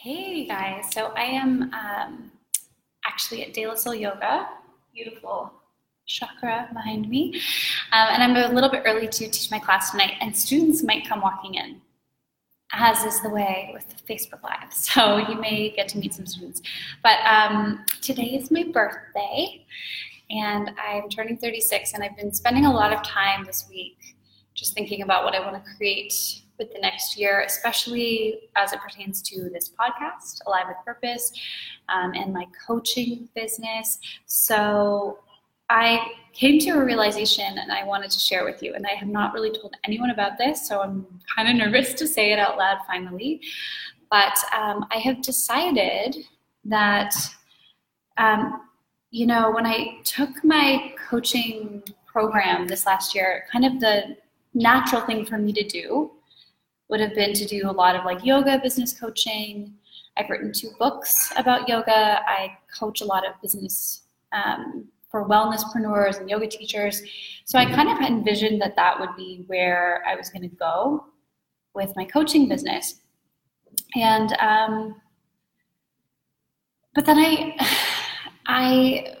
Hey guys, so I am um, actually at De La Soul Yoga, beautiful chakra behind me, um, and I'm a little bit early to teach my class tonight, and students might come walking in, as is the way with Facebook Live, so you may get to meet some students. But um, today is my birthday, and I'm turning 36, and I've been spending a lot of time this week just thinking about what I want to create with the next year, especially as it pertains to this podcast, Alive with Purpose, um, and my coaching business. So I came to a realization and I wanted to share with you. And I have not really told anyone about this, so I'm kind of nervous to say it out loud finally. But um, I have decided that, um, you know, when I took my coaching program this last year, kind of the natural thing for me to do would have been to do a lot of like yoga business coaching. I've written two books about yoga. I coach a lot of business um, for wellnesspreneurs and yoga teachers. So I kind of envisioned that that would be where I was going to go with my coaching business. And um, but then I I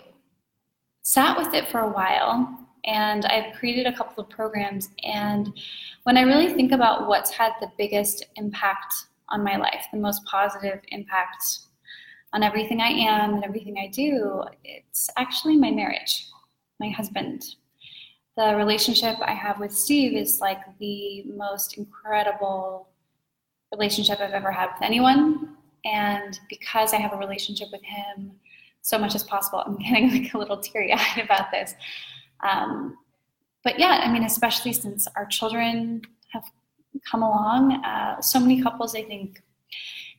sat with it for a while and I've created a couple of programs. And when I really think about what's had the biggest impact on my life, the most positive impact on everything I am and everything I do, it's actually my marriage, my husband. The relationship I have with Steve is like the most incredible relationship I've ever had with anyone. And because I have a relationship with him, so much as possible, I'm getting like a little teary eyed about this. Um, but yeah, I mean, especially since our children have come along, uh, so many couples, I think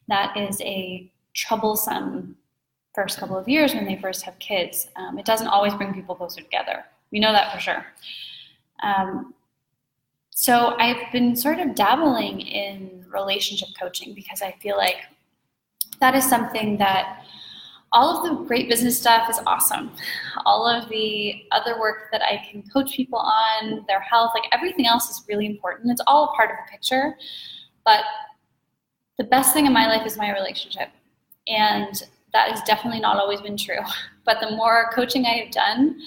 that is a troublesome first couple of years when they first have kids. Um, it doesn't always bring people closer together. We know that for sure. Um, so I've been sort of dabbling in relationship coaching because I feel like that is something that all of the great business stuff is awesome. All of the other work that I can coach people on, their health, like everything else is really important. It's all part of the picture. But the best thing in my life is my relationship. And that has definitely not always been true. But the more coaching I have done,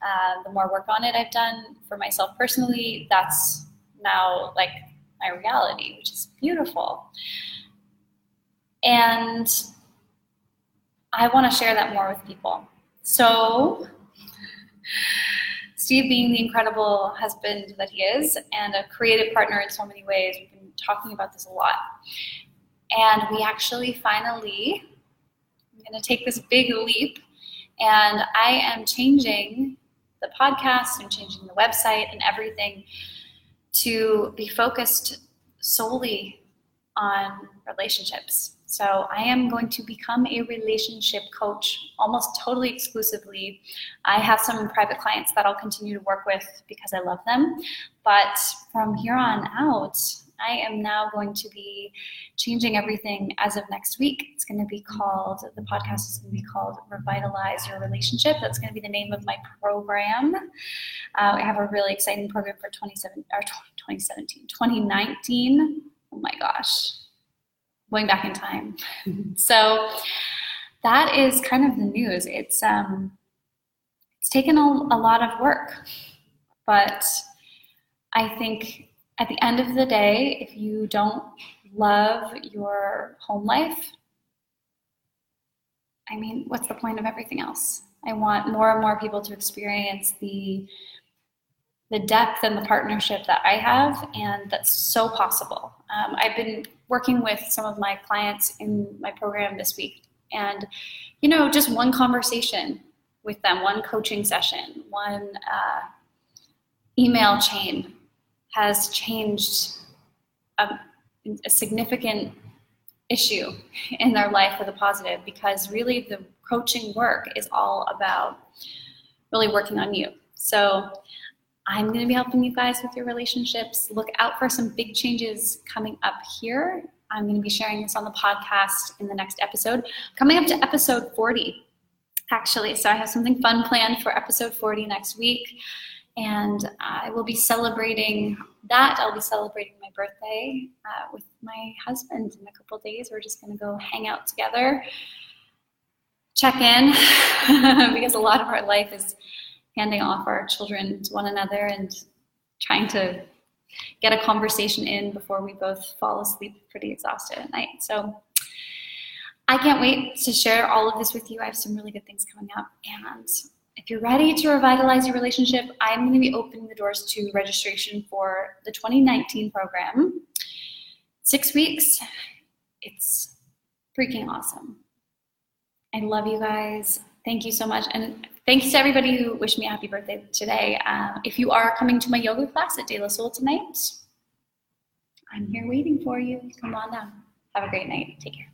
uh, the more work on it I've done for myself personally, that's now like my reality, which is beautiful. And I want to share that more with people. So, Steve, being the incredible husband that he is and a creative partner in so many ways, we've been talking about this a lot. And we actually finally, I'm going to take this big leap, and I am changing the podcast, I'm changing the website and everything to be focused solely on relationships so I am going to become a relationship coach almost totally exclusively. I have some private clients that I'll continue to work with because I love them. But from here on out, I am now going to be changing everything as of next week. It's going to be called, the podcast is going to be called Revitalize Your Relationship. That's going to be the name of my program. Uh, I have a really exciting program for 27, or 2017, 2019. Oh my gosh, going back in time. so that is kind of the news. It's um, it's taken a, a lot of work, but I think at the end of the day, if you don't love your home life, I mean, what's the point of everything else? I want more and more people to experience the the depth and the partnership that I have, and that's so possible. Um, I've been working with some of my clients in my program this week, and you know, just one conversation with them, one coaching session, one uh, email chain has changed a, a significant issue in their life for the positive because really the coaching work is all about really working on you. So I'm going to be helping you guys with your relationships. Look out for some big changes coming up here. I'm going to be sharing this on the podcast in the next episode. Coming up to episode 40, actually. So I have something fun planned for episode 40 next week. And I will be celebrating that. I'll be celebrating my birthday uh, with my husband in a couple days. We're just going to go hang out together, check in, because a lot of our life is handing off our children to one another and trying to get a conversation in before we both fall asleep pretty exhausted at night. So I can't wait to share all of this with you. I have some really good things coming up. And if you're ready to revitalize your relationship, I'm going to be opening the doors to registration for the 2019 program. Six weeks. It's freaking awesome. I love you guys. Thank you so much. And thanks to everybody who wished me a happy birthday today. Um, if you are coming to my yoga class at De La Soul tonight, I'm here waiting for you. Come on down. Have a great night. Take care.